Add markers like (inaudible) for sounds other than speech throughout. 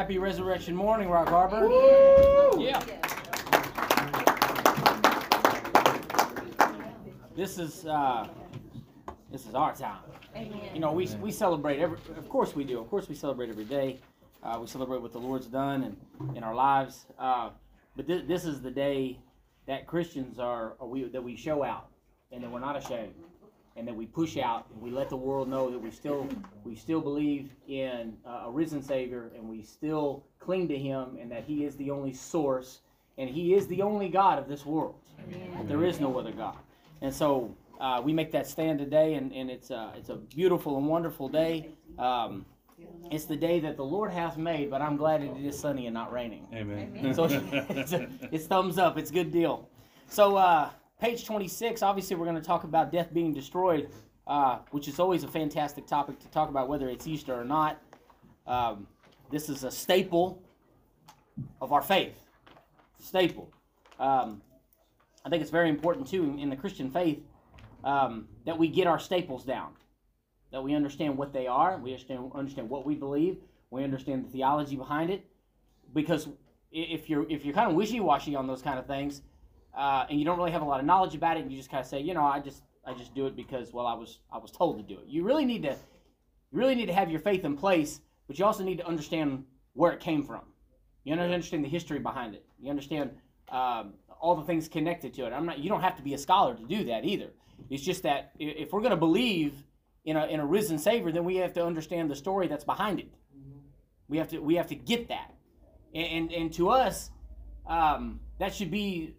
Happy Resurrection Morning, Rock Harbor. Yeah. This is uh, this is our time. Amen. You know, we, we celebrate every. Of course we do. Of course we celebrate every day. Uh, we celebrate what the Lord's done and in our lives. Uh, but th- this is the day that Christians are, are we that we show out and that we're not ashamed and that we push out and we let the world know that we still we still believe in uh, a risen Savior and we still cling to Him and that He is the only source and He is the only God of this world. That there is no other God. And so uh, we make that stand today, and, and it's a, it's a beautiful and wonderful day. Um, it's the day that the Lord hath made, but I'm glad it is sunny and not raining. Amen. So (laughs) it's, a, it's thumbs up. It's a good deal. So uh, page 26. Obviously, we're going to talk about death being destroyed, uh, which is always a fantastic topic to talk about, whether it's Easter or not. Um, this is a staple of our faith. Staple. Um, I think it's very important too in, the Christian faith um, that we get our staples down, that we understand what they are, we understand understand what we believe, we understand the theology behind it, because if you're if you're kind of wishy washy on those kind of things, uh, and you don't really have a lot of knowledge about it, and you just kind of say, you know, I just I just do it because well I was I was told to do it. You really need to you really need to have your faith in place, but you also need to understand where it came from. You understand the history behind it. You understand um, all the things connected to it. I'm not. You don't have to be a scholar to do that either. It's just that if we're going to believe in a in a risen Savior, then we have to understand the story that's behind it. We have to we have to get that, and and, and to us, um, that should be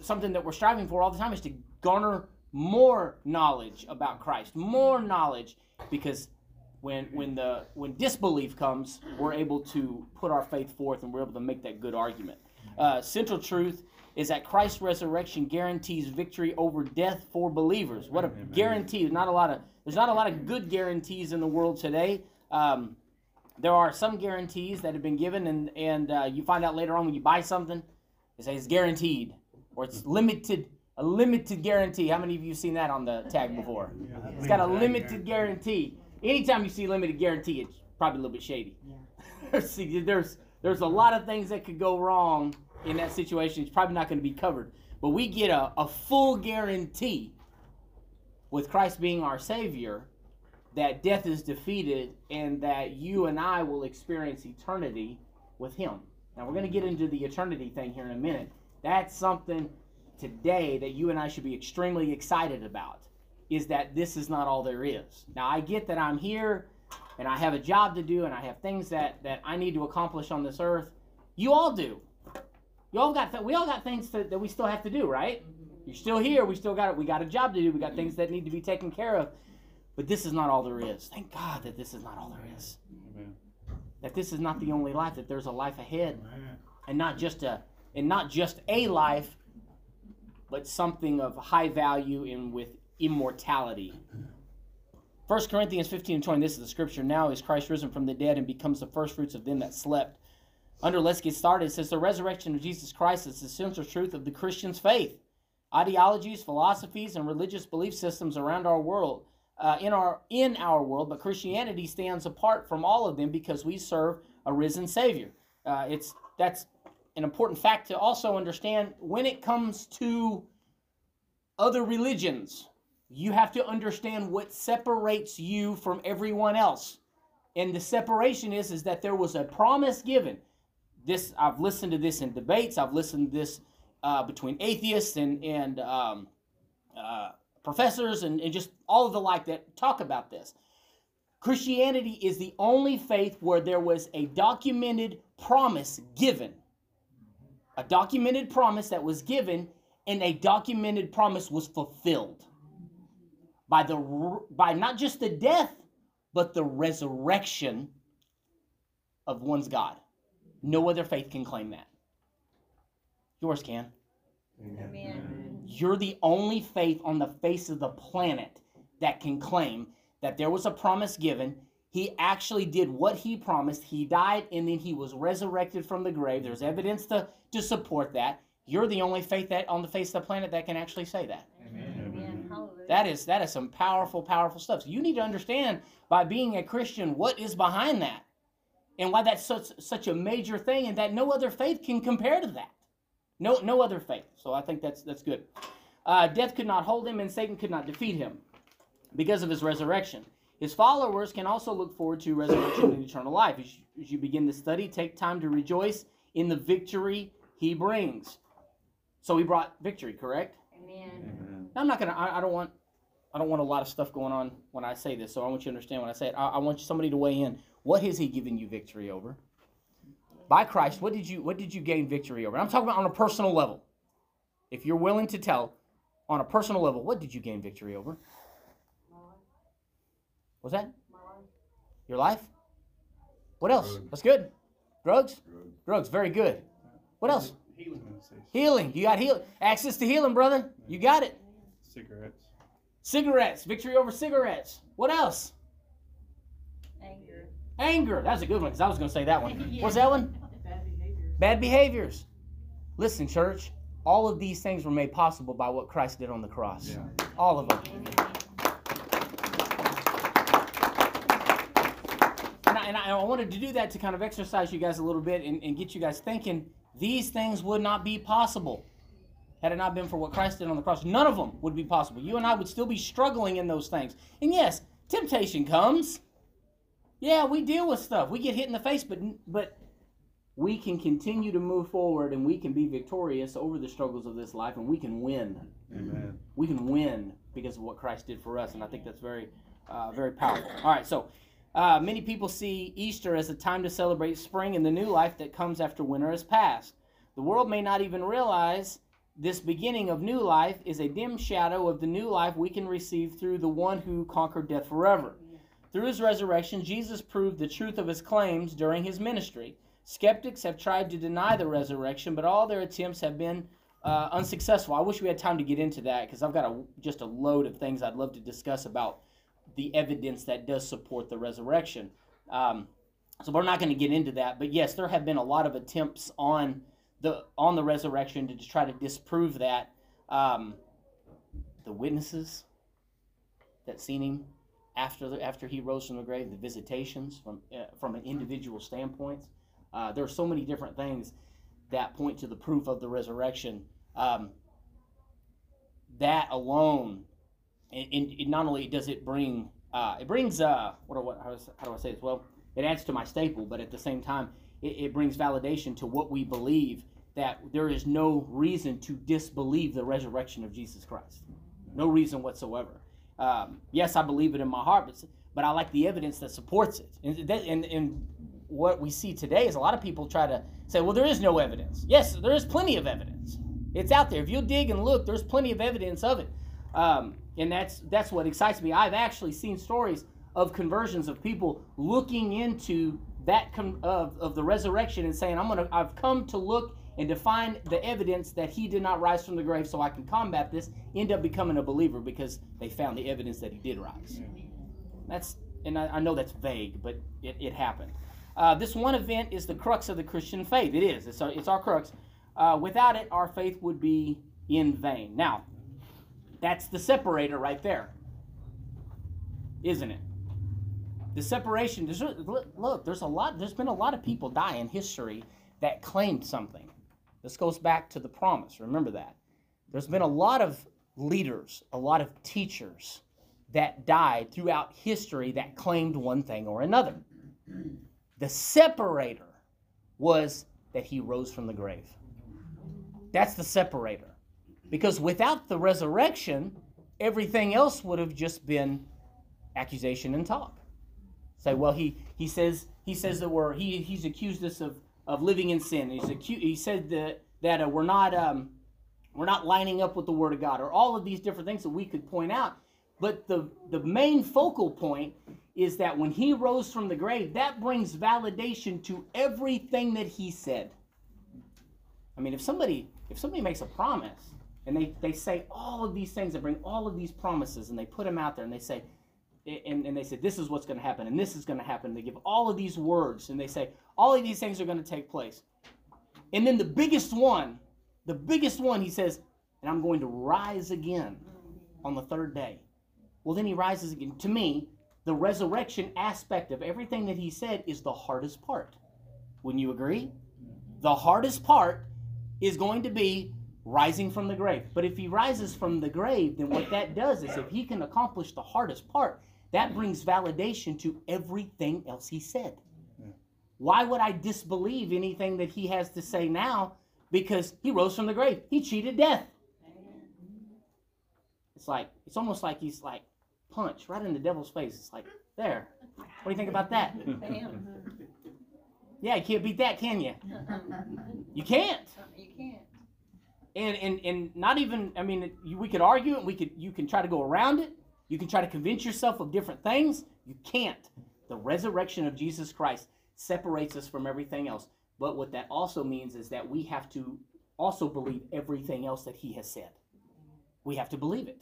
something that we're striving for all the time is to garner more knowledge about Christ, more knowledge, because when when the when disbelief comes, we're able to put our faith forth and we're able to make that good argument. Uh, central truth is that Christ's resurrection guarantees victory over death for believers. What a guarantee! There's not a lot of there's not a lot of good guarantees in the world today. Um, there are some guarantees that have been given, and and uh, you find out later on when you buy something, they say it's guaranteed or it's limited. A limited guarantee. How many of you have seen that on the tag before? It's got a limited guarantee. Anytime you see limited guarantee, it's probably a little bit shady. (laughs) See, there's there's a lot of things that could go wrong in that situation. It's probably not going to be covered. But we get a, a full guarantee with Christ being our Savior that death is defeated and that you and I will experience eternity with Him. Now, we're going to get into the eternity thing here in a minute. That's something today that you and I should be extremely excited about is that this is not all there is. Now, I get that I'm here and I have a job to do and I have things that, that I need to accomplish on this earth. You all do. You all got th- we all got things to, that we still have to do, right? You're still here. We still got it. We got a job to do. We got things that need to be taken care of. But this is not all there is. Thank God that this is not all there is. Amen. That this is not the only life. That there's a life ahead, and not just a and not just a life, but something of high value and with immortality. 1 Corinthians 15 and 20, this is the scripture. Now is Christ risen from the dead and becomes the first fruits of them that slept. Under Let's Get Started, it says the resurrection of Jesus Christ is the central truth of the Christian's faith. Ideologies, philosophies, and religious belief systems around our world, uh, in our in our world, but Christianity stands apart from all of them because we serve a risen Savior. Uh, it's that's an important fact to also understand when it comes to other religions. You have to understand what separates you from everyone else. And the separation is is that there was a promise given. This I've listened to this in debates. I've listened to this uh, between atheists and and um, uh, professors and, and just all of the like that talk about this. Christianity is the only faith where there was a documented promise given. A documented promise that was given, and a documented promise was fulfilled by the by not just the death, but the resurrection of one's God. No other faith can claim that. Yours can. Amen. You're the only faith on the face of the planet that can claim that there was a promise given. He actually did what he promised. He died and then he was resurrected from the grave. There's evidence to, to support that. You're the only faith that on the face of the planet that can actually say that. Amen. Hallelujah. That is that is some powerful, powerful stuff. So you need to understand by being a Christian what is behind that. and why that's such such a major thing, and that no other faith can compare to that. No, no other faith. So I think that's that's good. Uh, death could not hold him, and Satan could not defeat him because of his resurrection. His followers can also look forward to resurrection and eternal life. As you, as you begin the study, take time to rejoice in the victory he brings. So he brought victory, correct? Amen. Now, I'm not gonna. I, I don't want. I don't want a lot of stuff going on when I say this. So I want you to understand when I say it. I, I want somebody to weigh in. What has he given you victory over? By Christ, what did you what did you gain victory over? I'm talking about on a personal level. If you're willing to tell, on a personal level, what did you gain victory over? What's that? Your life? What else? Drugs. That's good. Drugs? Drugs. Drugs, very good. What else? Healing. Healing. You got heal access to healing, brother. You got it. Cigarettes. Cigarettes. Victory over cigarettes. What else? Anger. Anger. That's a good one because I was going to say that one. (laughs) Yeah. What's that one? (laughs) Bad behavior. Bad behaviors. Listen, church. All of these things were made possible by what Christ did on the cross. Yeah. All of them. And I, and I I wanted to do that to kind of exercise you guys a little bit and, and get you guys thinking these things would not be possible had it not been for what Christ did on the cross. None of them would be possible. You and I would still be struggling in those things. And yes, temptation comes. Yeah, we deal with stuff. We get hit in the face, but but we can continue to move forward and we can be victorious over the struggles of this life and we can win Amen. we can win because of what Christ did for us, and I think that's very, uh, very powerful. All right, so uh, many people see Easter as a time to celebrate spring and the new life that comes after winter has passed. The world may not even realize this beginning of new life is a dim shadow of the new life we can receive through the one who conquered death forever. Through his resurrection, Jesus proved the truth of his claims during his ministry. Skeptics have tried to deny the resurrection, but all their attempts have been uh, unsuccessful. I wish we had time to get into that because I've got a, just a load of things I'd love to discuss about the evidence that does support the resurrection. Um, so we're not going to get into that, but yes, there have been a lot of attempts on the on the resurrection to try to disprove that. Um, the witnesses that seen him after the, after he rose from the grave, the visitations from uh, from an individual standpoint. Uh, there are so many different things that point to the proof of the resurrection. Um, that alone, and, and not only does it bring, uh, it brings, uh, what, what how, how do I say this? Well, it adds to my staple, but at the same time, it, it brings validation to what we believe that there is no reason to disbelieve the resurrection of Jesus Christ. No reason whatsoever. Um, yes, I believe it in my heart, but, but I like the evidence that supports it. And, that, and, and what we see today is a lot of people try to say, well, there is no evidence. Yes, there is plenty of evidence. It's out there. If you dig and look, there's plenty of evidence of it. Um, and that's that's what excites me. I've actually seen stories of conversions of people looking into that con- of, of the resurrection and saying, I'm gonna I've come to look and to find the evidence that he did not rise from the grave so I can combat this, end up becoming a believer because they found the evidence that he did rise. That's and I, I know that's vague, but it, it happened. Uh, this one event is the crux of the Christian faith. It is. It's our, it's our crux. Uh, without it, our faith would be in vain. Now, that's the separator right there, isn't it? The separation. There's, look, there's a lot. There's been a lot of people die in history that claimed something. This goes back to the promise. Remember that. There's been a lot of leaders, a lot of teachers that died throughout history that claimed one thing or another. The separator was that he rose from the grave. That's the separator. Because without the resurrection, everything else would have just been accusation and talk. Say, well, he, he says he says that we're he, he's accused us of, of living in sin. He's acu- he said that that uh, we're not um, we're not lining up with the Word of God, or all of these different things that we could point out. But the the main focal point is that when he rose from the grave, that brings validation to everything that he said. I mean, if somebody if somebody makes a promise and they, they say all of these things, and bring all of these promises and they put them out there and they say, and, and they say this is what's going to happen and this is going to happen. They give all of these words and they say all of these things are going to take place. And then the biggest one, the biggest one, he says, and I'm going to rise again on the third day. Well, then he rises again. To me, the resurrection aspect of everything that he said is the hardest part. Wouldn't you agree? The hardest part is going to be rising from the grave. But if he rises from the grave, then what that does is if he can accomplish the hardest part, that brings validation to everything else he said. Why would I disbelieve anything that he has to say now? Because he rose from the grave. He cheated death. It's like it's almost like he's like punch right in the devil's face. It's like there. What do you think about that? Bam. Yeah, you can't beat that, can you? (laughs) You can't. You can't. And and and not even. I mean, we could argue it. We could. You can try to go around it. You can try to convince yourself of different things. You can't. The resurrection of Jesus Christ separates us from everything else. But what that also means is that we have to also believe everything else that He has said. We have to believe it.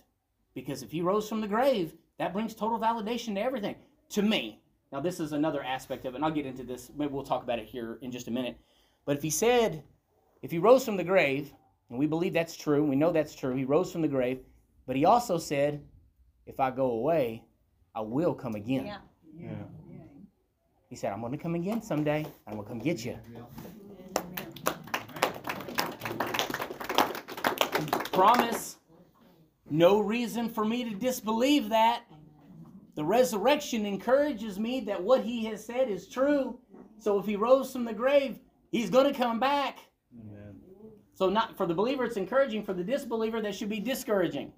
Because if He rose from the grave, that brings total validation to everything. To me. Now, this is another aspect of it, and I'll get into this. Maybe we'll talk about it here in just a minute. But if He said, if He rose from the grave, and we believe that's true, we know that's true, He rose from the grave, but He also said, if I go away, I will come again. Yeah. Yeah. He said, I'm going to come again someday. I'm going to come get you. Promise. No reason for me to disbelieve that. The resurrection encourages me that what he has said is true. So if he rose from the grave, he's going to come back. So not for the believer, it's encouraging. For the disbeliever, that should be discouraging.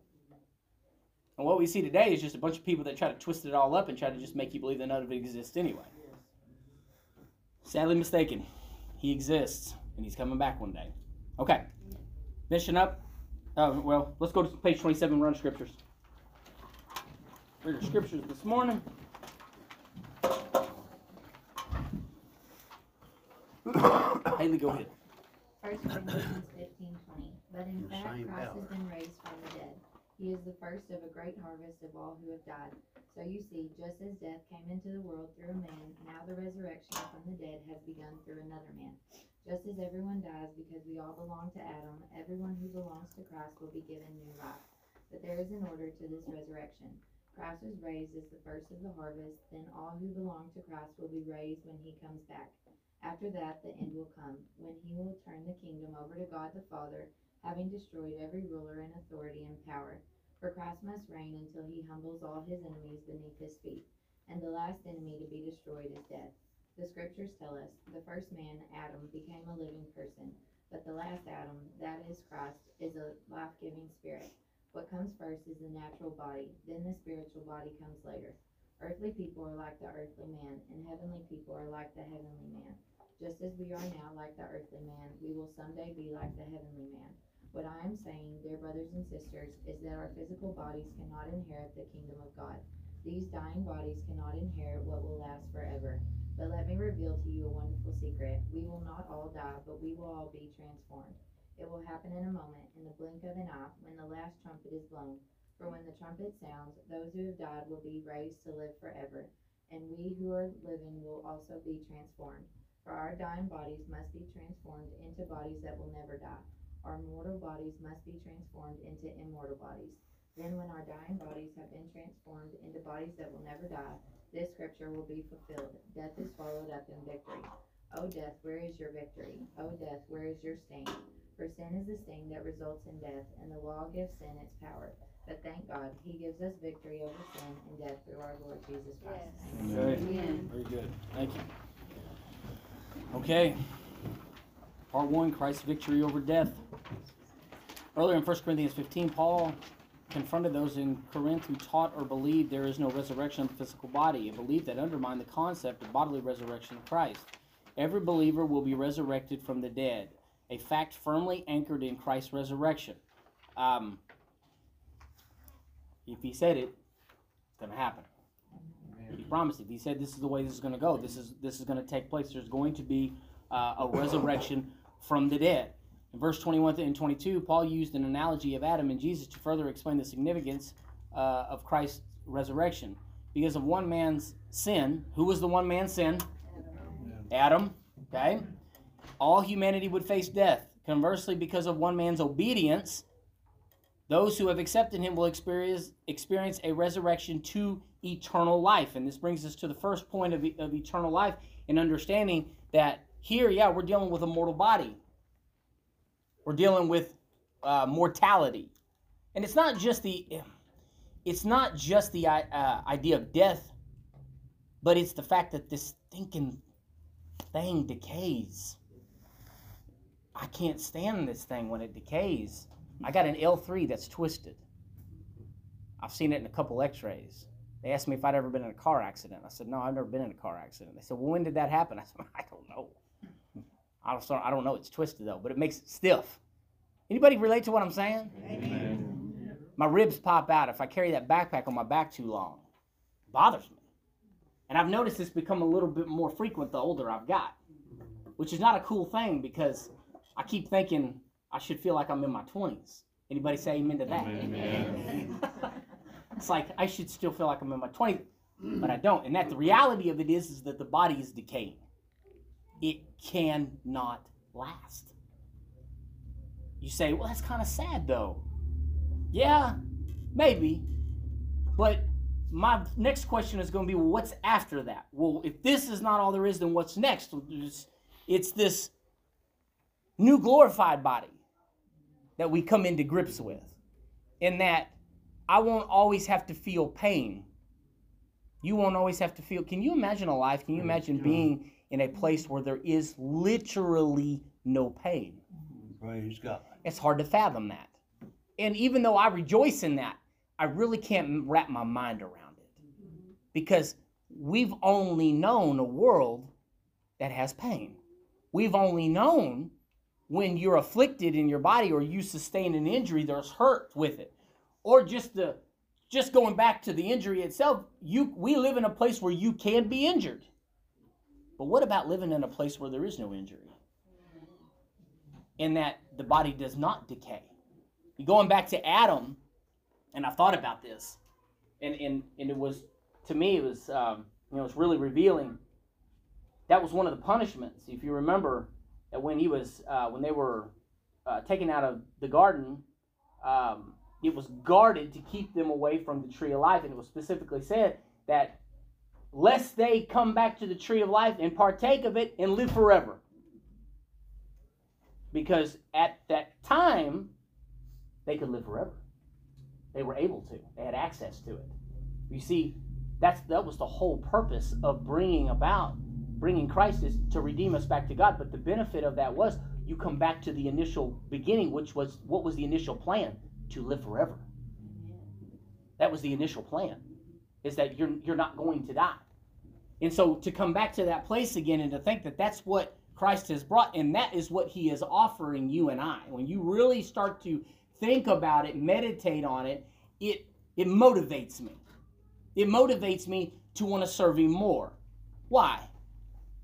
And what we see today is just a bunch of people that try to twist it all up and try to just make you believe that none of it exists anyway. Sadly mistaken. He exists, and he's coming back one day. Okay. Mission up. Uh, well, let's go to page 27, run scriptures. Read our scriptures this morning. (coughs) Haley, go ahead. First (coughs) Corinthians fifteen twenty. But in fact, same Christ power. has been raised from the dead. He is the first of a great harvest of all who have died. So you see, just as death came into the world through a man, now the resurrection from the dead has begun through another man. Just as everyone dies because we all belong to Adam, everyone who belongs to Christ will be given new life. But there is an order to this resurrection. Christ was raised as the first of the harvest, then all who belong to Christ will be raised when he comes back. After that, the end will come, when he will turn the kingdom over to God the Father, having destroyed every ruler and authority and power. For Christ must reign until he humbles all his enemies beneath his feet. And the last enemy to be destroyed is death. The scriptures tell us the first man, Adam, became a living person, but the last Adam, that is Christ, is a life giving spirit. What comes first is the natural body, then the spiritual body comes later. Earthly people are like the earthly man, and heavenly people are like the heavenly man. Just as we are now like the earthly man, we will someday be like the heavenly man. What I am saying, dear brothers and sisters, is that our physical bodies cannot inherit the kingdom of God. These dying bodies cannot inherit what will last forever. But let me reveal to you a wonderful secret. We will not all die, but we will all be transformed. It will happen in a moment, in the blink of an eye, when the last trumpet is blown. For when the trumpet sounds, those who have died will be raised to live forever, and we who are living will also be transformed. For our dying bodies must be transformed into bodies that will never die. Our mortal bodies must be transformed into immortal bodies. Then, when our dying bodies have been transformed into bodies that will never die, this scripture will be fulfilled. Death is swallowed up in victory. O death, where is your victory? O death, where is your sting? For sin is the sting that results in death, and the law gives sin its power. But thank God, He gives us victory over sin and death through our Lord Jesus Christ. Yes. Okay. Amen. Very good. Thank you. Okay. Part one Christ's victory over death. Earlier in 1 Corinthians 15, Paul confronted those in Corinth who taught or believed there is no resurrection of the physical body, a belief that undermined the concept of bodily resurrection of Christ. Every believer will be resurrected from the dead, a fact firmly anchored in Christ's resurrection. Um, if he said it, it's going to happen. He promised it. He said, "This is the way this is going to go. This is this is going to take place. There's going to be uh, a resurrection from the dead." In verse 21 and 22, Paul used an analogy of Adam and Jesus to further explain the significance uh, of Christ's resurrection. Because of one man's sin, who was the one man's sin? Adam. Okay, all humanity would face death. Conversely, because of one man's obedience, Those who have accepted him will experience experience a resurrection to eternal life. And this brings us to the first point of, of eternal life in understanding that here, yeah, we're dealing with a mortal body. We're dealing with uh, mortality, and it's not just the it's not just the uh, idea of death, but it's the fact that this thinking thing decays. I can't stand this thing when it decays. I got an L3 that's twisted. I've seen it in a couple x-rays. They asked me if I'd ever been in a car accident. I said, no, I've never been in a car accident. They said, well, when did that happen? I said, (laughs) I don't know. I don't, I don't know. It's twisted though, but it makes it stiff. Anybody relate to what I'm saying? Amen. My ribs pop out if I carry that backpack on my back too long. It bothers me. And I've noticed it's become a little bit more frequent the older I've got, which is not a cool thing because I keep thinking I should feel like I'm in my 20s. Anybody say amen to that? Amen. (laughs) it's like I should still feel like I'm in my 20s, but I don't. And that the reality of it is, is that the body is decaying. It cannot last. You say, well, that's kind of sad though. Yeah, maybe. But my next question is going to be, well, what's after that? Well, if this is not all there is, then what's next? It's, it's this new glorified body that we come into grips with. In that I won't always have to feel pain. You won't always have to feel. Can you imagine a life? Can you imagine being in a place where there is literally no pain? Praise God. It's hard to fathom that. And even though I rejoice in that, I really can't wrap my mind around it. Because we've only known a world that has pain. We've only known when you're afflicted in your body or you sustain an injury, there's hurt with it. Or just the just going back to the injury itself, you we live in a place where you can be injured. But what about living in a place where there is no injury? In that the body does not decay. Going back to Adam, and I thought about this, and and, and it was to me it was um, you know it's really revealing. That was one of the punishments, if you remember, that when he was uh, when they were uh, taken out of the garden, um, it was guarded to keep them away from the tree of life, and it was specifically said that lest they come back to the tree of life and partake of it and live forever. Because at that time, they could live forever. They were able to. They had access to it. You see, that's that was the whole purpose of bringing about bringing Christ is to redeem us back to God. But the benefit of that was you come back to the initial beginning, which was what was the initial plan? To live forever. That was the initial plan. Is that you're you're not going to die. And so to come back to that place again and to think that that's what Christ has brought and that is what he is offering you and I. When you really start to think about it, meditate on it, it it motivates me. It motivates me to want to serve him more. Why?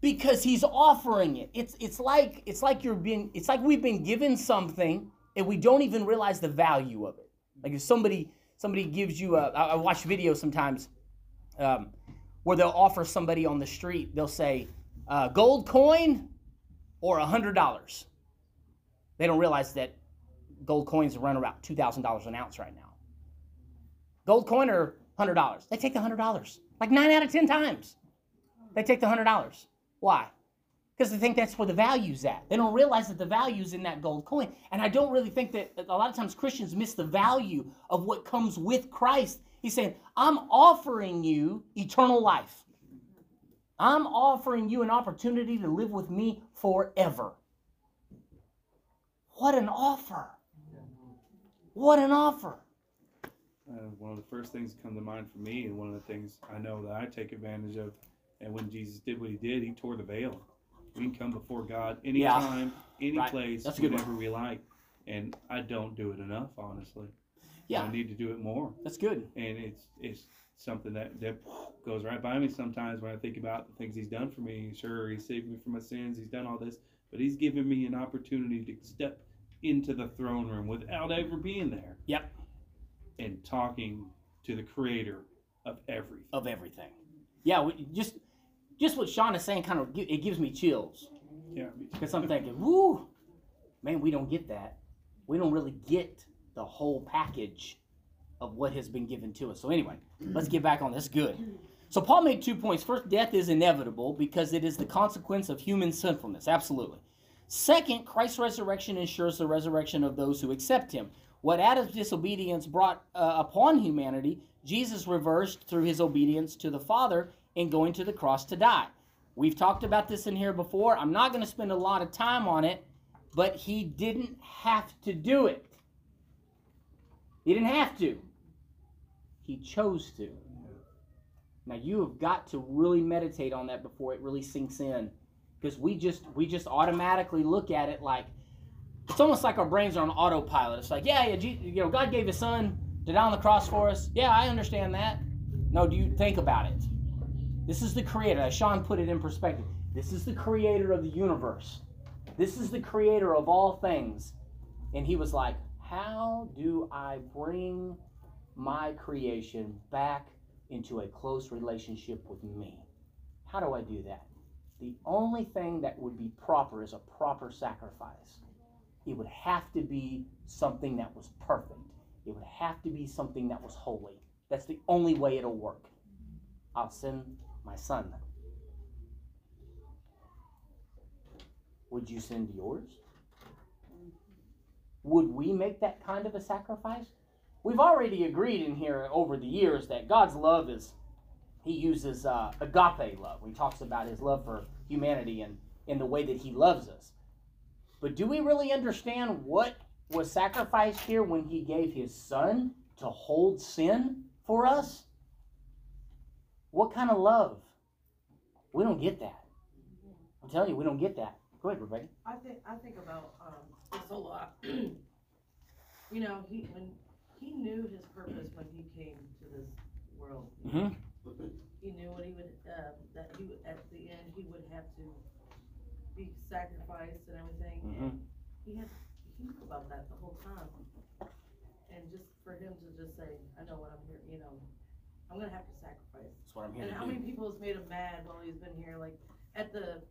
Because he's offering it. It's it's like it's like you're being it's like we've been given something and we don't even realize the value of it. Like if somebody somebody gives you a I watch videos sometimes um, where they'll offer somebody on the street they'll say uh, gold coin or a hundred dollars. They don't realize that gold coins run about two thousand dollars an ounce right now. Gold coin or hundred dollars? They take the hundred dollars. Like nine out of ten times, they take the hundred dollars. Why? Because they think that's where the value's at. They don't realize that the value's in that gold coin. And I don't really think that a lot of times Christians miss the value of what comes with Christ. He's saying, I'm offering you eternal life. I'm offering you an opportunity to live with me forever. What an offer! What an offer! Uh, one of the first things that come to mind for me, and one of the things I know that I take advantage of, and when Jesus did what he did, he tore the veil. We can come before God anytime, any Right. place, That's whenever we like. And I don't do it enough, honestly. Yeah. I need to do it more. That's good. And it's it's something that, that goes right by me sometimes when I think about the things he's done for me. Sure, he saved me from my sins, he's done all this, but he's given me an opportunity to step into the throne room without ever being there. Yep. And talking to the creator of everything. Of everything. Yeah, just just what Sean is saying kind of it gives me chills. Yeah. Because I'm thinking, woo, man, we don't get that. We don't really get the whole package of what has been given to us. So anyway, let's get back on this. Good. So Paul made two points. First, death is inevitable because it is the consequence of human sinfulness. Absolutely. Second, Christ's resurrection ensures the resurrection of those who accept him. What Adam's disobedience brought uh, upon humanity, Jesus reversed through his obedience to the Father in going to the cross to die. We've talked about this in here before. I'm not going to spend a lot of time on it, but he didn't have to do it. He didn't have to. He chose to. Now you have got to really meditate on that before it really sinks in because we just we just automatically look at it like it's almost like our brains are on autopilot. It's like, yeah, yeah, you know, God gave His Son to die on the cross for us. Yeah, I understand that. No, do you think about it? This is the Creator. As Sean put it in perspective, this is the Creator of the universe. This is the Creator of all things, and He was like, how do I bring my creation back into a close relationship with me? How do I do that? The only thing that would be proper is a proper sacrifice. It would have to be something that was perfect. It would have to be something that was holy. That's the only way it'll work. I'll send my son. Would you send yours? Would we make that kind of a sacrifice? We've already agreed in here over the years that God's love is, He uses uh, agape love. He talks about His love for humanity and in the way that He loves us. But do we really understand what was sacrificed here when He gave His Son to hold sin for us? What kind of love? We don't get that. I'm telling you, we don't get that. Go ahead, Rebecca. I think I think about um, this a lot. (clears throat) you know, he when he knew his purpose when he came to this world. Mm-hmm. He knew what he would uh, that he would, at the end he would have to be sacrificed and everything. Mm-hmm. And he had knew about that the whole time. And just for him to just say, I know what I'm here. You know, I'm gonna have to sacrifice. That's what I'm here And to how do. many people has made him mad while he's been here? Like at the,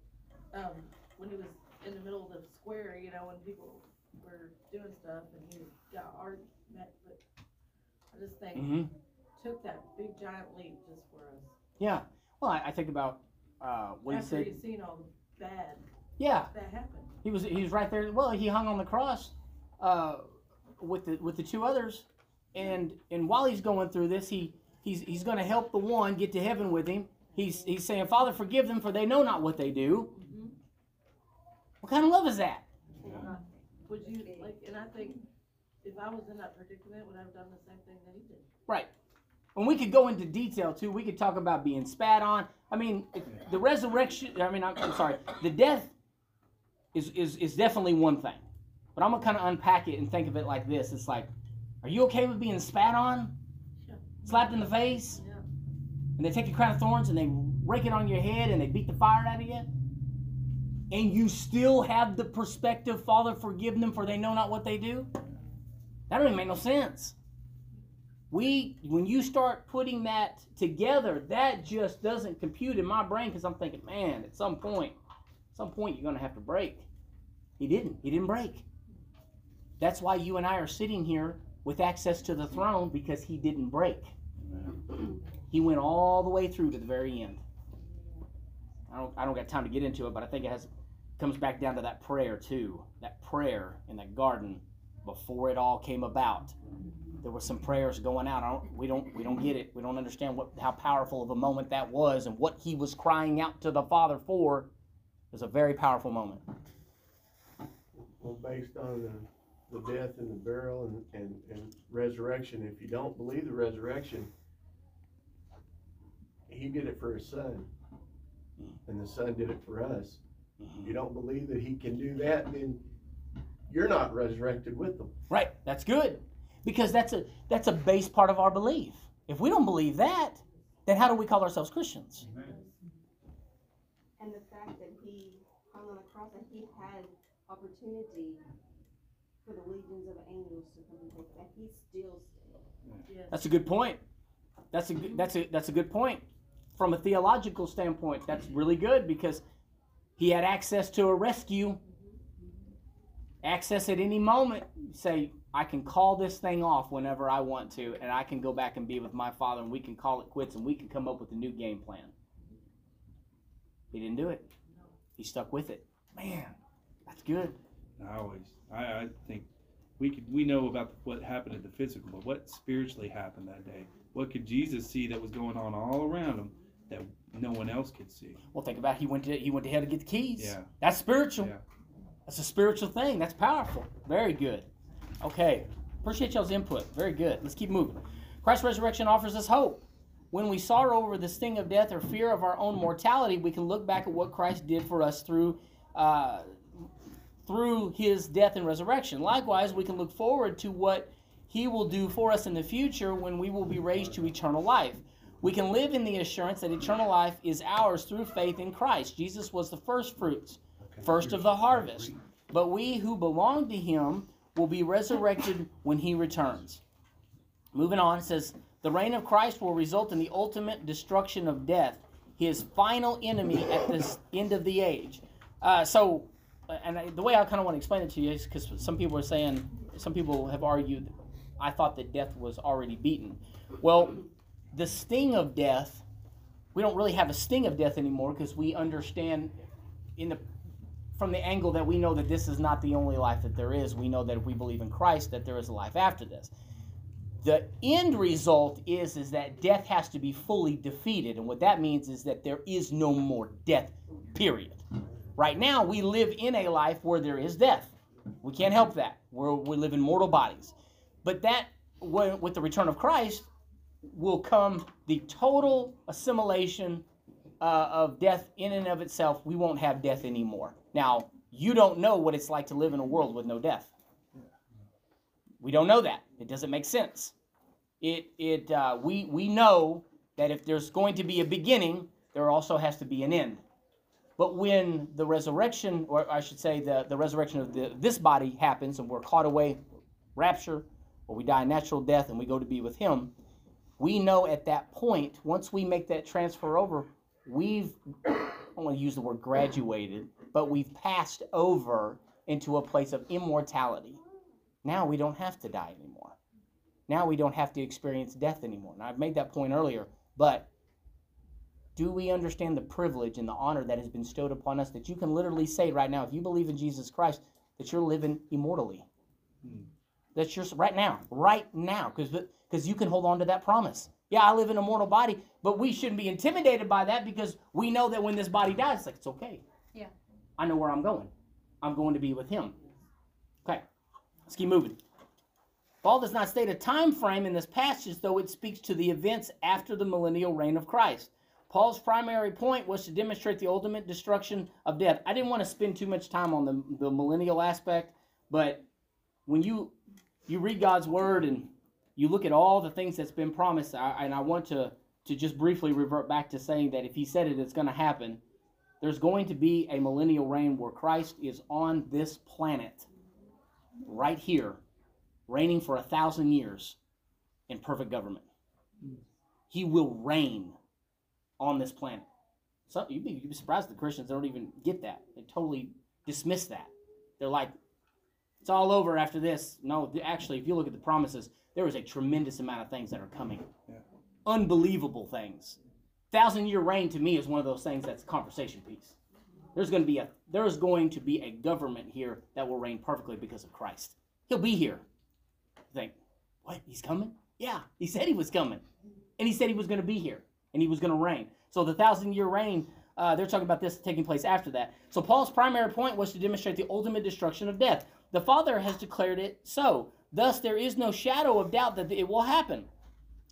um, when he was in the middle of the square, you know, when people were doing stuff and he got argued, met, but I just think Mm-hmm. took that big giant leap just for us. Yeah. Well, I, I think about uh, what After he said. he's seen all the bad Yeah, that happened. he was he was right there. Well, he hung on the cross uh, with the with the two others, and and while he's going through this, he he's he's going to help the one get to heaven with him. He's he's saying, Father, forgive them, for they know not what they do. Mhm. What kind of love is that? Would you like? And I think if I was in that predicament, would I have done the same thing that he did? Right. And we could go into detail too. We could talk about being spat on. I mean, the resurrection. I mean, I'm, I'm sorry. The death is, is is definitely one thing, but I'm gonna kind of unpack it and think of it like this. It's like, are you okay with being spat on, Sure. slapped in the face, Yeah. and they take a crown of thorns and they rake it on your head and they beat the fire out of you, and you still have the perspective, Father, forgive them for they know not what they do? That don't even make no sense we when you start putting that together that just doesn't compute in my brain because i'm thinking man at some point some point you're going to have to break he didn't he didn't break that's why you and i are sitting here with access to the throne because he didn't break he went all the way through to the very end i don't i don't got time to get into it but i think it has comes back down to that prayer too that prayer in that garden before it all came about there were some prayers going out. I don't, we don't we don't get it. We don't understand what how powerful of a moment that was and what he was crying out to the Father for. It was a very powerful moment. Well, based on the, the death and the burial and, and, and resurrection, if you don't believe the resurrection, he did it for his son. Mm-hmm. And the son did it for us. Mm-hmm. If you don't believe that he can do that, then you're not resurrected with them. Right. That's good. Because that's a that's a base part of our belief. If we don't believe that, then how do we call ourselves Christians? And the fact that he hung on the cross and he had opportunity for the legions of angels to come and take that he still. Yes. That's a good point. That's a good, that's a that's a good point. From a theological standpoint, that's really good because he had access to a rescue. Access at any moment. Say, I can call this thing off whenever I want to, and I can go back and be with my father, and we can call it quits, and we can come up with a new game plan. He didn't do it. He stuck with it. Man, that's good. I always, I, I think we could, we know about what happened in the physical, but what spiritually happened that day? What could Jesus see that was going on all around him that no one else could see? Well, think about it. he went to he went to hell to get the keys. Yeah. That's spiritual. Yeah. That's a spiritual thing. That's powerful. Very good. Okay. Appreciate y'all's input. Very good. Let's keep moving. Christ's resurrection offers us hope. When we sorrow over the sting of death or fear of our own mortality, we can look back at what Christ did for us through uh, through His death and resurrection. Likewise, we can look forward to what He will do for us in the future when we will be raised to eternal life. We can live in the assurance that eternal life is ours through faith in Christ. Jesus was the first fruits, first of the harvest. But we who belong to Him will be resurrected when He returns. Moving on, it says, The reign of Christ will result in the ultimate destruction of death, his final enemy at the end of the age. Uh, so, and I, the way I kind of want to explain it to you is because some people are saying, some people have argued, I thought that death was already beaten. Well, the sting of death, we don't really have a sting of death anymore because we understand in the from the angle that we know that this is not the only life that there is. We know that if we believe in Christ, that there is a life after this. The end result is is that death has to be fully defeated, and what that means is that there is no more death. Period. Right now, we live in a life where there is death. We can't help that. We're, we live in mortal bodies, but that with the return of Christ will come the total assimilation uh, of death in and of itself. We won't have death anymore. Now, you don't know what it's like to live in a world with no death. We don't know that. It doesn't make sense. It it uh, we we know that if there's going to be a beginning, there also has to be an end. But when the resurrection, or I should say, the, the resurrection of the, this body happens, and we're caught away, rapture, or we die a natural death, and we go to be with Him, we know at that point, once we make that transfer over, we've I don't want to use the word graduated, but we've passed over into a place of immortality. Now we don't have to die anymore. Now we don't have to experience death anymore. Now I've made that point earlier, but do we understand the privilege and the honor that has been bestowed upon us that you can literally say right now, if you believe in Jesus Christ, that you're living immortally? Hmm. That's yours right now, right now, because because you can hold on to that promise. Yeah, I live in a mortal body, but we shouldn't be intimidated by that because we know that when this body dies, it's like it's okay. Yeah. I know where I'm going. I'm going to be with Him. Okay, let's keep moving. Paul does not state a time frame in this passage, though it speaks to the events after the millennial reign of Christ. Paul's primary point was to demonstrate the ultimate destruction of death. I didn't want to spend too much time on the, the millennial aspect, but when you you read God's word and you look at all the things that's been promised, I, and I want to to just briefly revert back to saying that if He said it, it's going to happen. There's going to be a millennial reign where Christ is on this planet, right here, reigning for a thousand years in perfect government. He will reign on this planet. So you'd be, you'd be surprised the Christians don't even get that. They totally dismiss that. They're like, it's all over after this. No, actually, if you look at the promises, there is a tremendous amount of things that are coming. Yeah. Unbelievable things. Thousand year reign to me is one of those things that's a conversation piece. There's going to be a there's going to be a government here that will reign perfectly because of Christ. He'll be here. You think, what? He's coming? Yeah, he said he was coming, and he said he was going to be here, and he was going to reign. So the thousand year reign, uh, they're talking about this taking place after that. So Paul's primary point was to demonstrate the ultimate destruction of death. The Father has declared it so. Thus, there is no shadow of doubt that it will happen.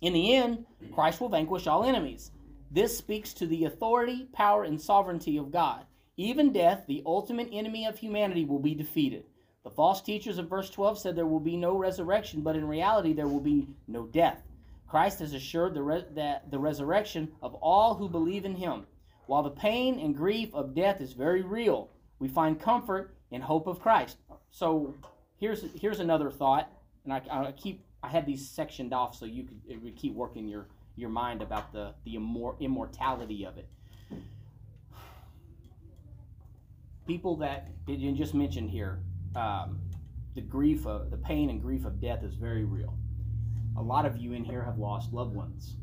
In the end, Christ will vanquish all enemies. This speaks to the authority, power, and sovereignty of God. Even death, the ultimate enemy of humanity, will be defeated. The false teachers of verse 12 said there will be no resurrection, but in reality, there will be no death. Christ has assured the re- that the resurrection of all who believe in him. While the pain and grief of death is very real, we find comfort in hope of Christ. So here's here's another thought, and I, I keep I had these sectioned off so you could keep working your your mind about the the immor- immortality of it. People that you just mentioned here, um, the grief of the pain and grief of death is very real. A lot of you in here have lost loved ones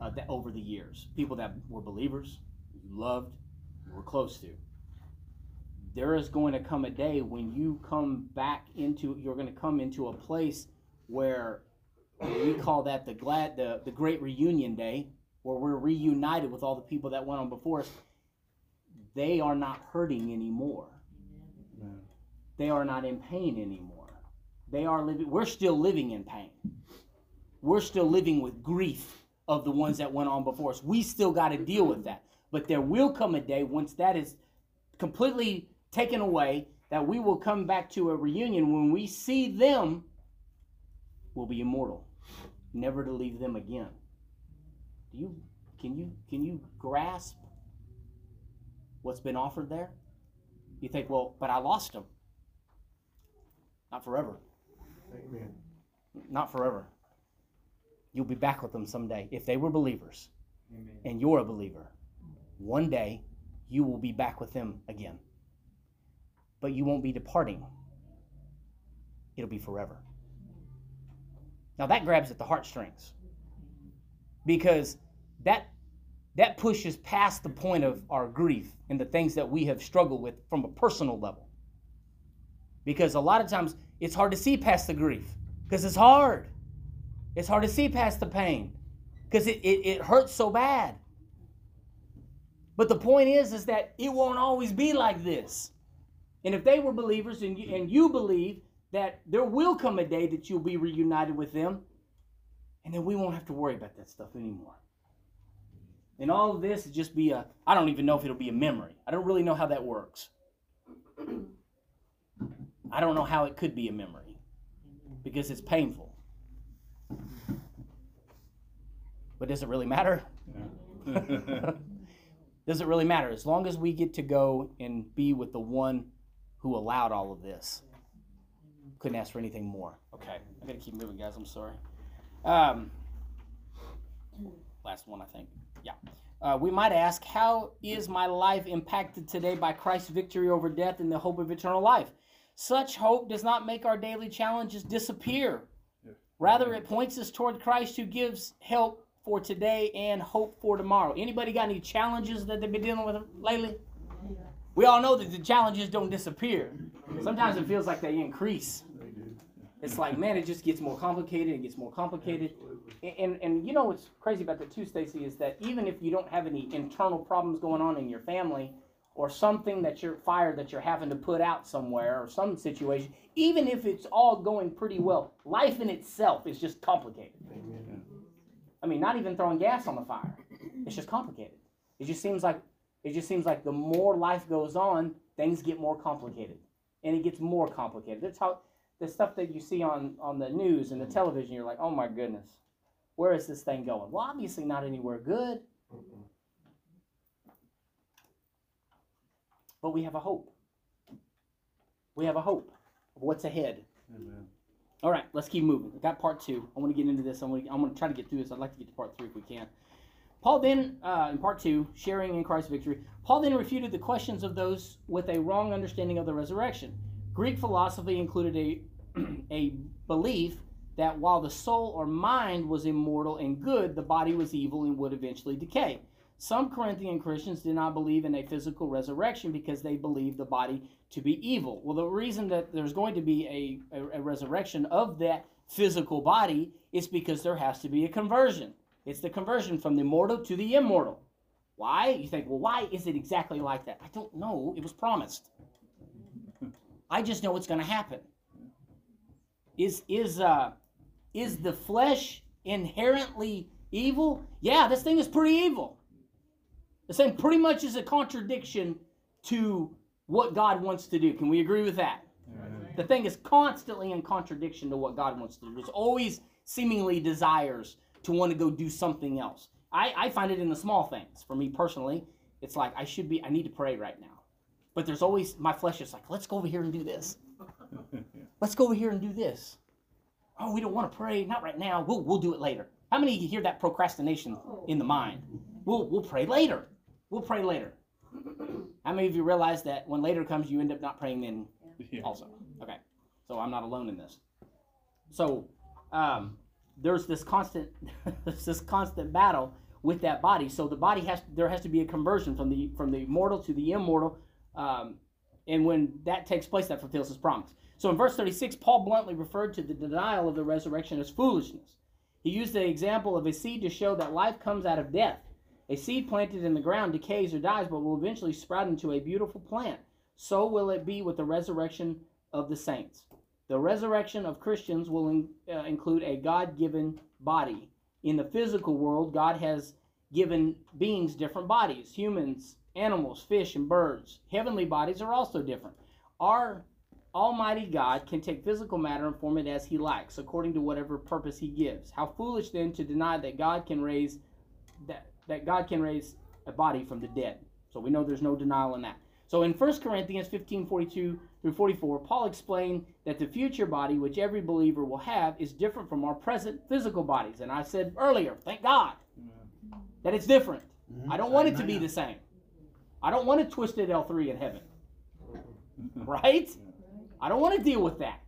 uh, that, over the years, people that were believers, you loved, you were close to. There is going to come a day when you come back into, you're going to come into a place where we call that the glad, the, the great reunion day, where we're reunited with all the people that went on before us. They are not hurting anymore they are not in pain anymore. They are living, we're still living in pain. We're still living with grief of the ones that went on before us. We still got to deal with that. But there will come a day once that is completely taken away that we will come back to a reunion when we see them, we'll be immortal, never to leave them again. Do you can you can you grasp what's been offered there? You think, well, but I lost them. Not forever. Amen. Not forever. You'll be back with them someday. If they were believers and you're a believer, one day you will be back with them again. But you won't be departing, it'll be forever. Now that grabs at the heartstrings because that that pushes past the point of our grief and the things that we have struggled with from a personal level. Because a lot of times it's hard to see past the grief because it's hard. It's hard to see past the pain because it, it, it hurts so bad. But the point is, is that it won't always be like this. And if they were believers and you, and you believe that there will come a day that you'll be reunited with them, and then we won't have to worry about that stuff anymore. And all of this is just be a, I don't even know if it'll be a memory. I don't really know how that works. I don't know how it could be a memory because it's painful. But does it really matter? Yeah. (laughs) (laughs) does it really matter? As long as we get to go and be with the one who allowed all of this. Couldn't ask for anything more. Okay, I gotta keep moving, guys. I'm sorry. Um, last one, I think. Yeah. Uh, we might ask, how is my life impacted today by Christ's victory over death and the hope of eternal life? Such hope does not make our daily challenges disappear. Rather, it points us toward Christ who gives help for today and hope for tomorrow. Anybody got any challenges that they've been dealing with lately? We all know that the challenges don't disappear. Sometimes it feels like they increase. It's like, man, it just gets more complicated. It gets more complicated. And, and you know what's crazy about that too, Stacy, is that even if you don't have any internal problems going on in your family, or something that you're fire that you're having to put out somewhere, or some situation, even if it's all going pretty well, life in itself is just complicated. Amen. I mean, not even throwing gas on the fire. It's just complicated. It just seems like it just seems like the more life goes on, things get more complicated, and it gets more complicated. That's how the stuff that you see on on the news and the television. You're like, oh my goodness, where is this thing going? Well, obviously not anywhere good, but we have a hope. We have a hope of what's ahead. Amen. All right, let's keep moving. We got part two. I want to get into this. I'm going to, I'm going to try to get through this. I'd like to get to part three if we can. Paul then, uh, in part two, sharing in Christ's victory, Paul then refuted the questions of those with a wrong understanding of the resurrection. Greek philosophy included a, (clears throat) a belief that while the soul or mind was immortal and good, the body was evil and would eventually decay. Some Corinthian Christians did not believe in a physical resurrection because they believed the body to be evil. Well, the reason that there's going to be a, a, a resurrection of that physical body is because there has to be a conversion. It's the conversion from the mortal to the immortal. Why? You think, well, why is it exactly like that? I don't know. It was promised. (laughs) I just know it's going to happen. Is is uh is the flesh inherently evil? Yeah, this thing is pretty evil. This thing pretty much is a contradiction to what God wants to do. Can we agree with that? Amen. The thing is constantly in contradiction to what God wants to do. There's always seemingly desires to want to go do something else. I, I find it in the small things. For me personally, it's like I should be, I need to pray right now. But there's always, my flesh is like, let's go over here and do this. (laughs) Let's go over here and do this. Oh, we don't want to pray. Not right now. We'll, we'll do it later. How many of you hear that procrastination in the mind? We'll, we'll pray later. We'll pray later. (clears throat) How many of you realize that when later comes, you end up not praying then Yeah. also. Okay. So I'm not alone in this. So um, there's this constant (laughs) there's this constant battle with that body. So the body has there has to be a conversion from the from the mortal to the immortal. Um, and when that takes place, that fulfills his promise. So in verse 36, Paul bluntly referred to the denial of the resurrection as foolishness. He used the example of a seed to show that life comes out of death. A seed planted in the ground decays or dies, but will eventually sprout into a beautiful plant. So will it be with the resurrection of the saints. The resurrection of Christians will in, uh, include a God given body. In the physical world, God has given beings different bodies humans, animals, fish, and birds. Heavenly bodies are also different. Our Almighty God can take physical matter and form it as He likes, according to whatever purpose He gives. How foolish then to deny that God can raise that, that God can raise a body from the dead. So we know there's no denial in that. So in 1 Corinthians 15 42 through 44, Paul explained that the future body, which every believer will have, is different from our present physical bodies. And I said earlier, thank God that it's different. Mm-hmm. I don't want it to be the same. I don't want a twisted L3 in heaven. (laughs) Right? I don't want to deal with that.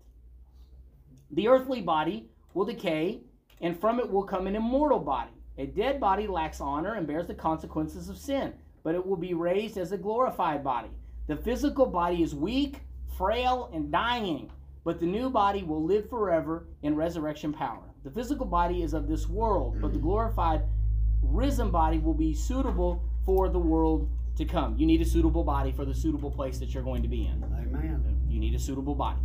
The earthly body will decay, and from it will come an immortal body. A dead body lacks honor and bears the consequences of sin, but it will be raised as a glorified body. The physical body is weak, frail, and dying, but the new body will live forever in resurrection power. The physical body is of this world, but the glorified risen body will be suitable for the world to come. You need a suitable body for the suitable place that you're going to be in. Amen. You need a suitable body.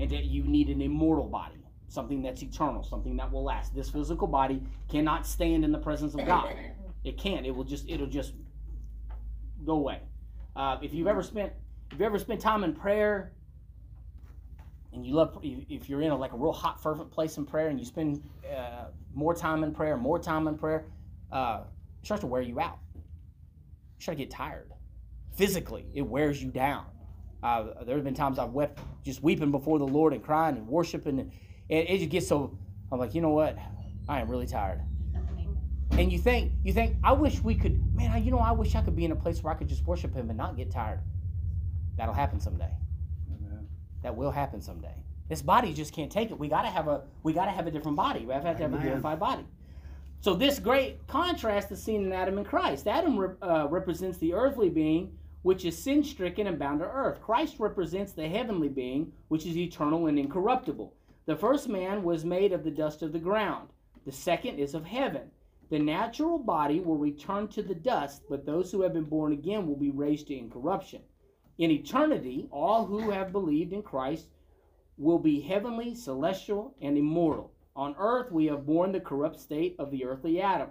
And that you need an immortal body, something that's eternal, something that will last. This physical body cannot stand in the presence of God. It can't. It will just it'll just go away. Uh, if you've ever spent if you ever spent time in prayer and you love if you're in a, like a real hot fervent place in prayer and you spend uh, more time in prayer more time in prayer uh, it starts to wear you out you start to get tired physically it wears you down uh, there have been times I've wept, just weeping before the Lord and crying and worshiping, and it, it just gets so. I'm like, you know what? I am really tired. And you think, you think, I wish we could, man. I, you know, I wish I could be in a place where I could just worship Him and not get tired. That'll happen someday. Amen. That will happen someday. This body just can't take it. We gotta have a, we gotta have a different body. We have to have a glorified body. So this great contrast is seen in Adam and Christ. Adam re- uh, represents the earthly being which is sin stricken and bound to earth. Christ represents the heavenly being, which is eternal and incorruptible. The first man was made of the dust of the ground, the second is of heaven. The natural body will return to the dust, but those who have been born again will be raised to incorruption. In eternity, all who have believed in Christ will be heavenly, celestial, and immortal. On earth, we have borne the corrupt state of the earthly Adam,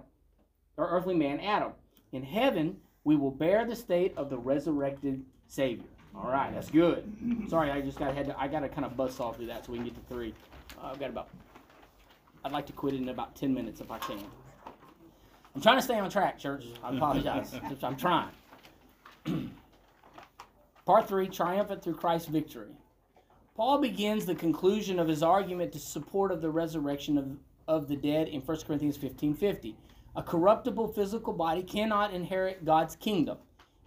or earthly man Adam. In heaven, we will bear the state of the resurrected Savior. All right, that's good. Sorry, I just got had to, I got to kind of bust off through that so we can get to three. Uh, I've got about. I'd like to quit in about ten minutes if I can. I'm trying to stay on track, church. I apologize. (laughs) I'm trying. Part three: Triumphant through Christ's victory. Paul begins the conclusion of his argument to support of the resurrection of, of the dead in 1 Corinthians 15:50. A corruptible physical body cannot inherit God's kingdom.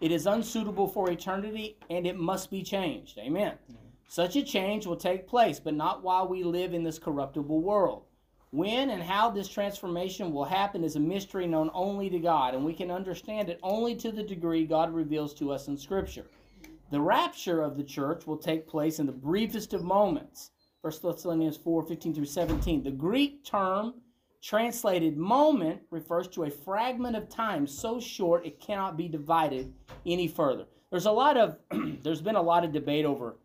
It is unsuitable for eternity and it must be changed. Amen. Mm-hmm. Such a change will take place, but not while we live in this corruptible world. When and how this transformation will happen is a mystery known only to God, and we can understand it only to the degree God reveals to us in Scripture. The rapture of the church will take place in the briefest of moments. 1 Thessalonians 4 15 through 17. The Greek term translated moment refers to a fragment of time so short it cannot be divided any further. There's a lot of (clears throat) there's been a lot of debate over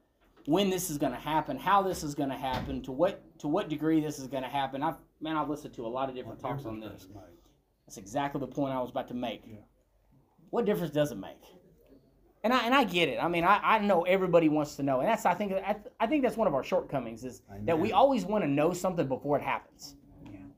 when this is going to happen, how this is going to happen, to what to what degree this is going to happen. I've man, I've listened to a lot of different talks on this. That's exactly the point I was about to make. Yeah. What difference does it make? And I and I get it. I mean, I, I know everybody wants to know, and that's I think I, I think that's one of our shortcomings is that we always want to know something before it happens.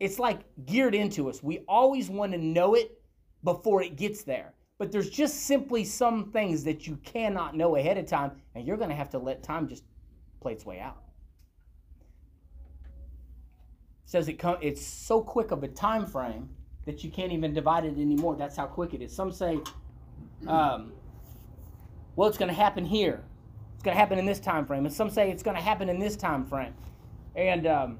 It's like geared into us. We always want to know it before it gets there. But there's just simply some things that you cannot know ahead of time, and you're going to have to let time just play its way out. says it com- it's so quick of a time frame that you can't even divide it anymore. That's how quick it is. Some say, um, well, it's going to happen here. It's going to happen in this time frame, and some say it's going to happen in this time frame. And um,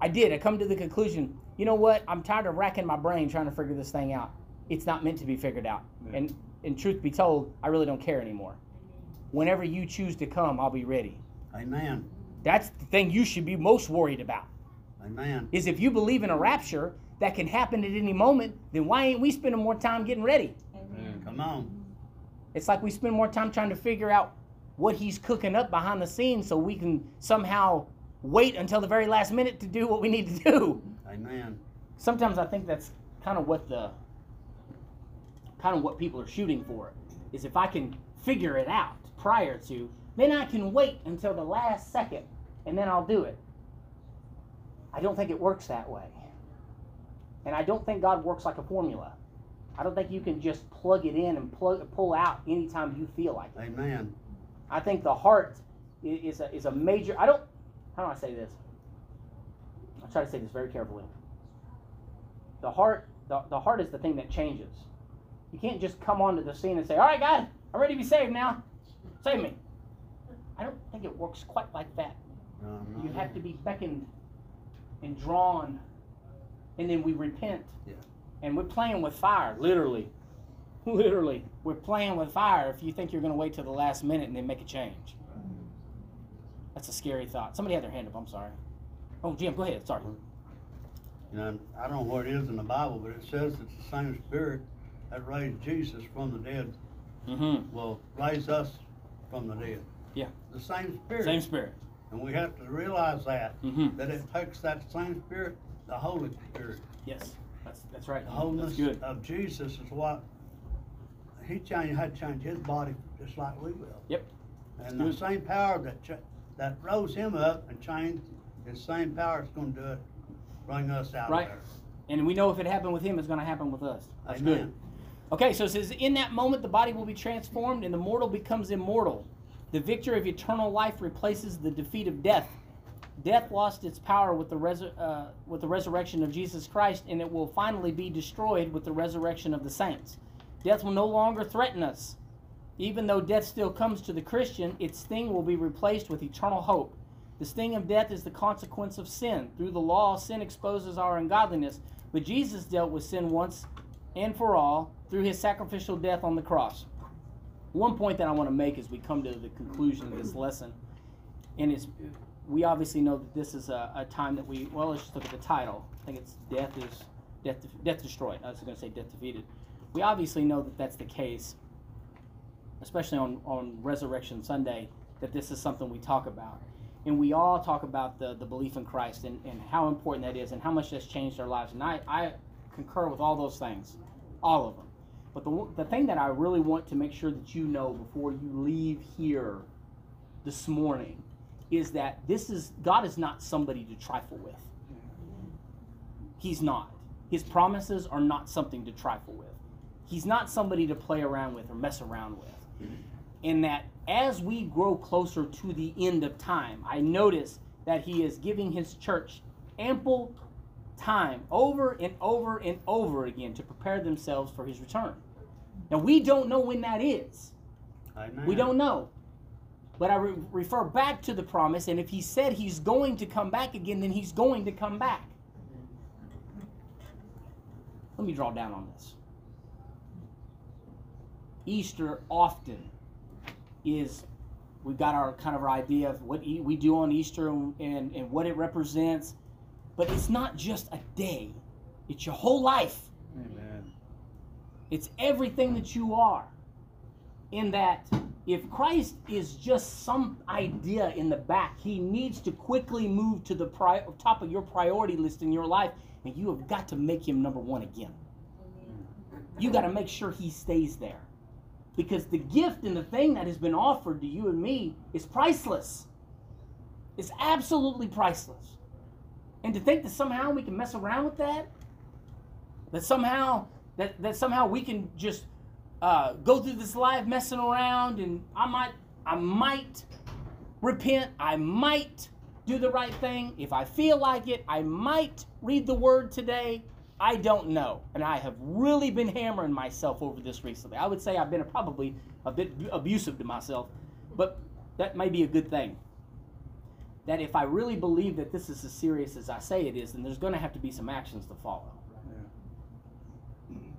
I did. I come to the conclusion. You know what? I'm tired of racking my brain trying to figure this thing out. It's not meant to be figured out. Yeah. And, and truth be told, I really don't care anymore. Whenever you choose to come, I'll be ready. Amen. That's the thing you should be most worried about. Amen. Is if you believe in a rapture that can happen at any moment, then why ain't we spending more time getting ready? Man. Come on. It's like we spend more time trying to figure out what he's cooking up behind the scenes so we can somehow wait until the very last minute to do what we need to do. Amen. Sometimes I think that's kind of what the kind of what people are shooting for is if I can figure it out prior to, then I can wait until the last second and then I'll do it. I don't think it works that way. And I don't think God works like a formula. I don't think you can just plug it in and plug pull out anytime you feel like it. Amen. I think the heart is a, is a major. I don't. How do I say this? I'll try to say this very carefully. The heart, the, the heart is the thing that changes. You can't just come onto the scene and say, "All right, God, I'm ready to be saved now. Save me." I don't think it works quite like that. No. You have to be beckoned and drawn, and then we repent. Yeah. And we're playing with fire, literally. (laughs) Literally, we're playing with fire if you think you're going to wait till the last minute and then make a change. That's a scary thought. Somebody had their hand up. I'm sorry. Oh, Jim, go ahead. Sorry. You know, I don't know what it is in the Bible, but it says it's the same spirit that raised Jesus from the dead Mm-hmm. will raise us from the dead. Yeah. The same spirit. Same spirit. And we have to realize that, Mm-hmm. that it takes that same spirit, the Holy Spirit. Yes, that's that's right. The That's wholeness of Jesus is what he changed, had to change his body just like we will. Yep. And the Good. same power that ch- that rose him up and changed, his same power is going to do it, bring us out Right. there. And we know if it happened with him, it's going to happen with us. That's good. Okay, so it says, In that moment, the body will be transformed and the mortal becomes immortal. The victory of eternal life replaces the defeat of death. Death lost its power with the, resur- uh, with the resurrection of Jesus Christ, and it will finally be destroyed with the resurrection of the saints. Death will no longer threaten us. Even though death still comes to the Christian, its sting will be replaced with eternal hope. The sting of death is the consequence of sin. Through the law, sin exposes our ungodliness, but Jesus dealt with sin once and for all through his sacrificial death on the cross. One point that I want to make as we come to the conclusion of this lesson, and it's we obviously know that this is a, a time that we well let's just look at the title. I think it's death is death death destroyed. I was going to say death defeated. We obviously know that that's the case, especially on on Resurrection Sunday, that this is something we talk about. And we all talk about the, the belief in Christ and, and how important that is and how much that's changed our lives. And I, I concur with all those things, all of them. But the, the thing that I really want to make sure that you know before you leave here this morning is that this is God is not somebody to trifle with. He's not. His promises are not something to trifle with. He's not somebody to play around with or mess around with. In that as we grow closer to the end of time, I notice that he is giving his church ample time over and over and over again to prepare themselves for his return. Now we don't know when that is. Amen. We don't know. But I re- refer back to the promise, and if he said he's going to come back again, then he's going to come back. Let me draw down on this. Easter often is, we've got our kind of our idea of what we do on Easter and, and, and what it represents, but it's not just a day, it's your whole life. Amen. It's everything that you are. In that, if Christ is just some idea in the back, he needs to quickly move to the pri- top of your priority list in your life, and you have got to make him number one again. You got to make sure he stays there. Because the gift and the thing that has been offered to you and me is priceless. It's absolutely priceless. And to think that somehow we can mess around with that, that somehow that, that somehow we can just uh, go through this life messing around and I might I might repent, I might do the right thing. If I feel like it, I might read the word today. I don't know. And I have really been hammering myself over this recently. I would say I've been probably a bit abusive to myself. But that may be a good thing. That if I really believe that this is as serious as I say it is, then there's going to have to be some actions to follow.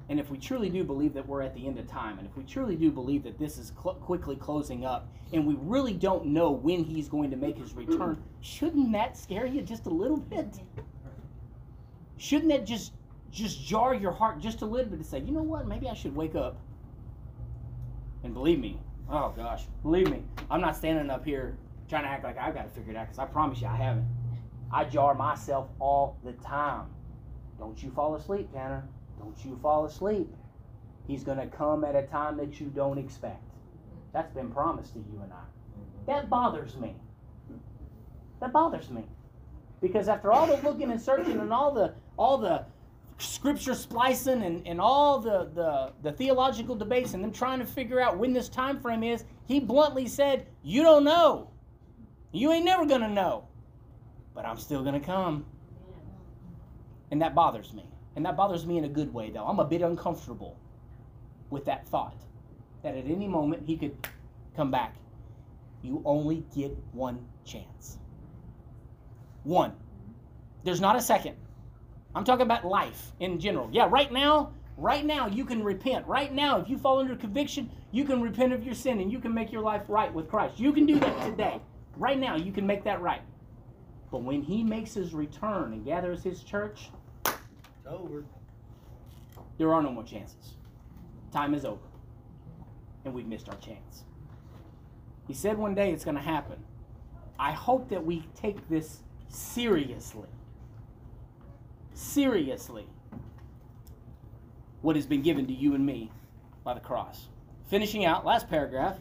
And if we truly do believe that we're at the end of time, and if we truly do believe that this is cl- quickly closing up, and we really don't know when he's going to make his return, shouldn't that scare you just a little bit? Shouldn't that just just jar your heart just a little bit to say, you know what, maybe I should wake up? And believe me, oh gosh, believe me, I'm not standing up here trying to act like I've got to figure it out because I promise you I haven't. I jar myself all the time. Don't you fall asleep, Tanner. Don't you fall asleep. He's going to come at a time that you don't expect. That's been promised to you and I. That bothers me. That bothers me. Because after all the looking and searching and all the all the scripture splicing and, and all the, the, the theological debates and them trying to figure out when this time frame is, he bluntly said, You don't know. You ain't never gonna know. But I'm still gonna come. And that bothers me. And that bothers me in a good way, though. I'm a bit uncomfortable with that thought that at any moment he could come back. You only get one chance. One. There's not a second. I'm talking about life in general. Yeah, right now, right now you can repent. Right now, if you fall under conviction, you can repent of your sin and you can make your life right with Christ. You can do that today. Right now, you can make that right. But when he makes his return and gathers his church, It's over. there are no more chances. Time is over. And we've missed our chance. He said one day it's going to happen. I hope that we take this seriously. Seriously. What has been given to you and me by the cross. Finishing out, last paragraph.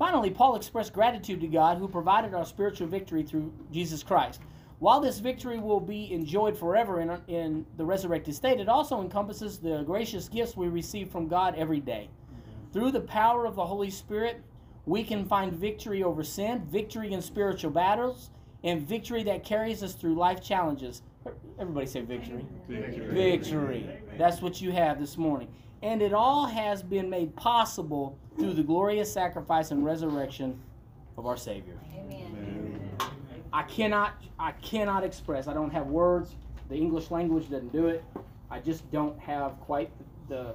Finally, Paul expressed gratitude to God who provided our spiritual victory through Jesus Christ. While this victory will be enjoyed forever in, in the resurrected state, it also encompasses the gracious gifts we receive from God every day. Through the power of the Holy Spirit, we can find victory over sin, victory in spiritual battles, and victory that carries us through life challenges. Everybody say victory. Victory. Victory. That's what you have this morning. And it all has been made possible through the glorious sacrifice and resurrection of our Savior. Amen. I cannot I cannot express. I don't have words. The English language doesn't do it. I just don't have quite the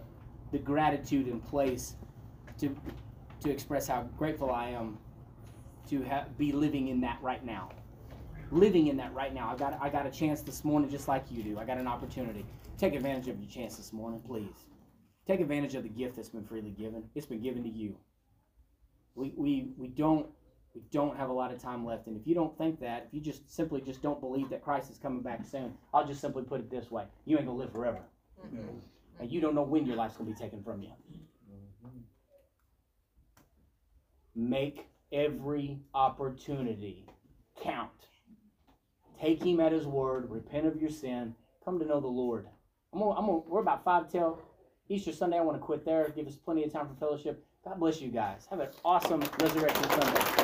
the gratitude in place to to express how grateful I am to have, be living in that right now. Living in that right now. I got I got a chance this morning just like you do. I got an opportunity. Take advantage of your chance this morning, please. Take advantage of the gift that's been freely given. It's been given to you. We we we don't we don't have a lot of time left. And if you don't think that, if you just simply just don't believe that Christ is coming back soon, I'll just simply put it this way: you ain't gonna live forever, mm-hmm. and you don't know when your life's gonna be taken from you. Mm-hmm. Make every opportunity count. Take Him at His word. Repent of your sin. Come to know the Lord. I'm gonna, I'm gonna, we're about five till Easter Sunday. I want to quit there. Give us plenty of time for fellowship. God bless you guys. Have an awesome Resurrection Sunday.